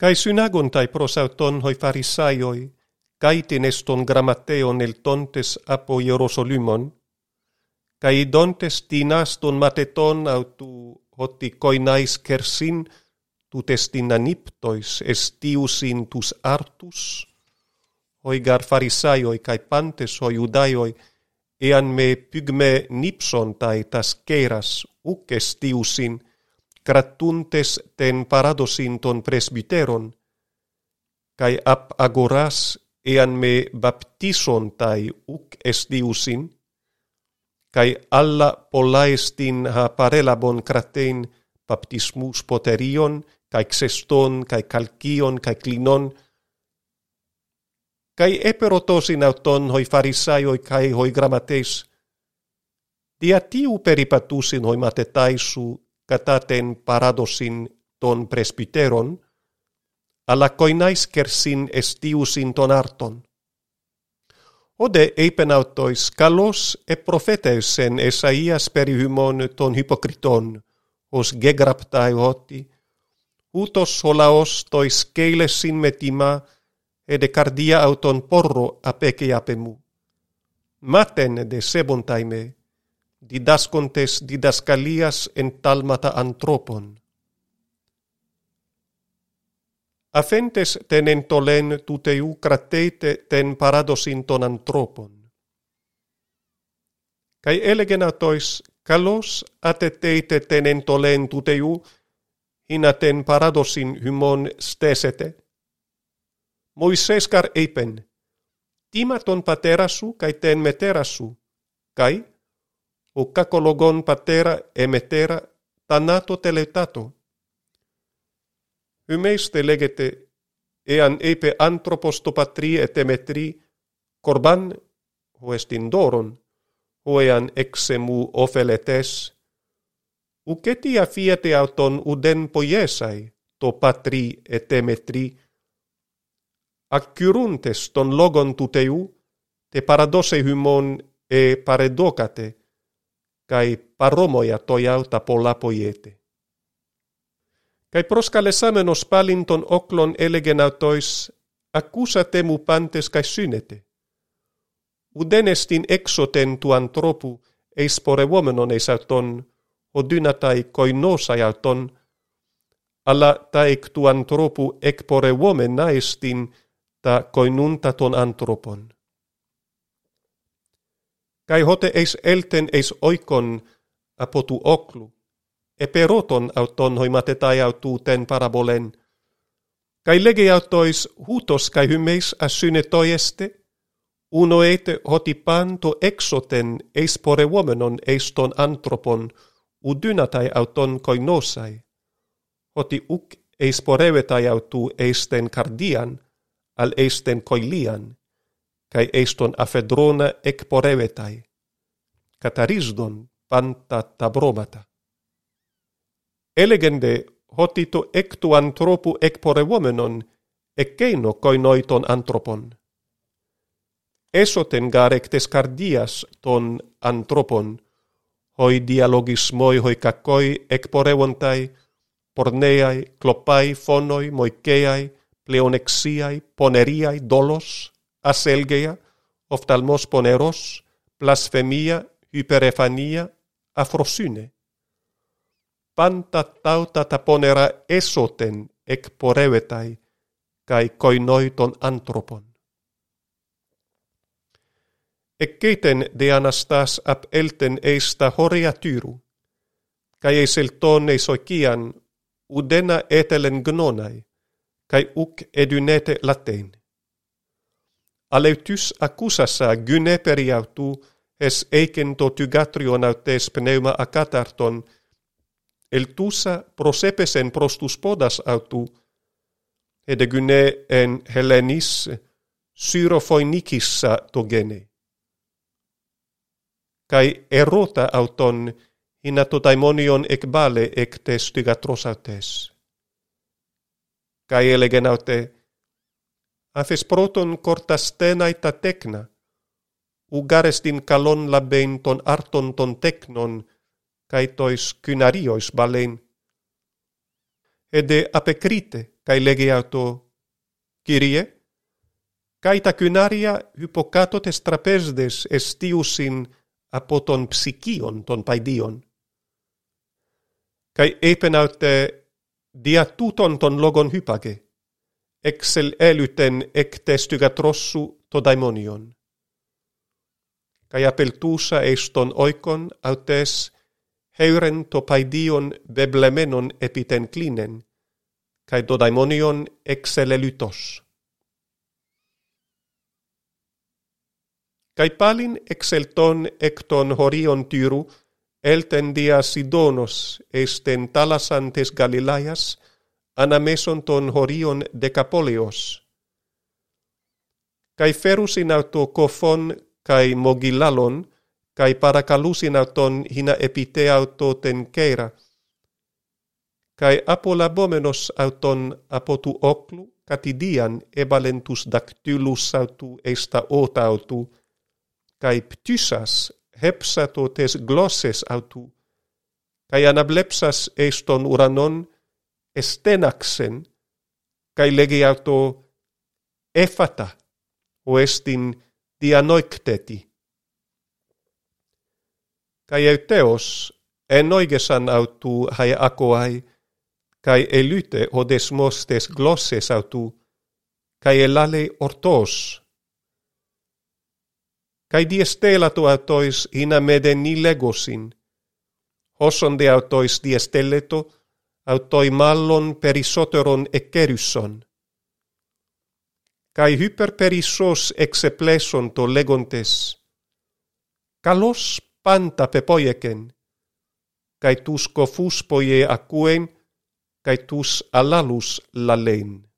Cae synagontai prosauton hoi farisaioi, kaitin eston grammateon el tontes apo Ierosolymon, kai dontes tinaston mateton autu hoti koinais kersin, tu testina niptois estiusin tus artus, hoi gar farisaioi kai pantes hoi judaioi, ean me pygme nipsontai tas keras uc estiusin, grattuntes ten paradosinton presbyteron, cae ap agoras ean me baptisontai uc estiusin, cae alla polaestin ha parelabon cratein baptismus poterion, cae xeston, cae calcion, cae clinon, cae eperotosin auton hoi farisaioi cae hoi grammateis, dia tiu peripatusin hoi matetaisu cataten paradosin ton presbyteron, alla koinais kersin estius in ton arton. Ode eipenautois kalos e profetes en Esaias perihymon ton hypokriton, os gegraptai hoti, utos solaos tois keilesin metima, ed cardia auton porro apeke apemu. Maten de sebontaime, didascontes didascalias en talmata antropon. Afentes tenen tolen tuteu krateite ten paradosin ton antropon. Kai elegenatois kalos ateteite tenen tolen tuteu hinaten paradosin hymon stesete. Moiseskar eipen, timaton paterasu kai ten meterasu, kai ο kakologon πατέρα εμετέρα θανάτο τελετάτο. Υμέστε λέγεται, εάν είπε άνθρωπος το πατρί et κορμπάν ο εστιν ο εάν εξεμού ωφελετές, ουκέτι αφίεται αυτον ουδέν ποιέσαι το πατρί ετεμετρή, ακυρούντες των λόγων του Θεού, τε παραδόσε χυμών ε παρεδόκατε, kai παρόμοια τοιά τα πολλά ποιέται. Καί προσκαλεσάμενος πάλιν των όκλων έλεγεν αυτοίς, ακούσατε μου πάντες καί σύνετε. Ουδέν εστιν έξωτεν του ανθρώπου εις πορευόμενον εις αυτόν, οδύνα τα οικοινός αι αυτόν, αλλά τα εκ του ανθρώπου εκπορευόμενα εστιν τα κοινούντα των ανθρώπων. kai hote eis elten eis oikon apotu oklu, eperoton auton auton hoimatetai aututen parabolen, kai lege autois hutos kai hymeis asynetoieste, uno ete hoti panto exoten eis pore womenon eis ton antropon, udynatai auton koinosai, hoti uk eis porevetai autu eisten kardian, al eisten koilian, kai eston afedrona ekporevetai katarisdon panta tabromata elegende hotito ectu anthropu ekporewomenon ecceino koinoiton antropon. Esoten garectes cardias ton antropon. Hoi dialogismoi hoi kakoi ekporevontai porneai clopai fonoi moikeai pleonexiai poneriai dolos ασέλγεια, οφθαλμός πονερός, πλασφεμία, υπερεφανία, αφροσύνε. Πάντα τάουτα τα πόνερα έσωτεν εκπορεύεται καί κοϊνόι των άνθρωπον. Εκκέιτεν δε Αναστάς απ' έλτεν εις τα χωρία τύρου, καί εις ελτών εις οκίαν ουδένα έτελεν γνώναι, καί ουκ εδυνέτε. Αλευτούς ακούσασα γυνέ περί αυτού, εσ έκεν το τυγάτριον αυτές πνεύμα ακάταρτον, ελτούσα προσέπεσεν προς τους πόδας αυτού, εδε γυνέ εν Χελενής σύροφοινίκησα το γένε. Καί ερώτα αυτον, είναι το ταιμόνιον εκβάλε εκ τες τυγατρός αυτές. Καί έλεγεν αυτέ, αφισπρώτων κορταστένα ή τα τέκνα, ουγάρες την καλόν λαμπέν των άρτων των τέκνων, καί τοις κυναρίοις μπαλέν. Εντε απεκρείτε, καί λέγει αυτό, «Κύριε, καί τα κυνάρια υποκάτωτες τραπέζδες εστίουσιν από των ψυχίων των παϊδίων». Καί έπαινατε δια τούτων των λόγων χύπαγε, εξελ έλουτεν εκτέστουγα τρόσου το δαιμόνιον. Καί απελτούσα εις τον οίκον αυτές χέιρεν το παϊδίον βεβλεμένον επί τεν κλίνεν, καί το δαιμόνιον εξελελουτός. Καί πάλιν εξελτών εκ των χωρίων τύρου, έλτεν δια Σιδόνος εις τεν θάλασσαν της Γαλιλαίας, anameson ton horion decapoleos. Cai ferus in auto cofon cae mogilalon, cae paracalusin auton hina epitea auto ten cera, cae apolabomenos auton apotu oclu, catidian ebalentus dactylus autu esta ota autu, cae ptysas hepsato tes glosses autu, cae anablepsas eston uranon, estenaxen kai legi auto efata, o estin dianoikteti. Kai euteos enoigesan autu hai akoai, kai elute o desmostes glosses autu, kai elale ortos. Kai diestelato autois hina meden ni legosin, hoson de autois diesteleto, autoi mallon perisoteron ekeryson. Kai hyperperisos exepleson to legontes. Kalos panta pepoieken. Kai tus kofuspoje akuen, kai tus alalus lalein.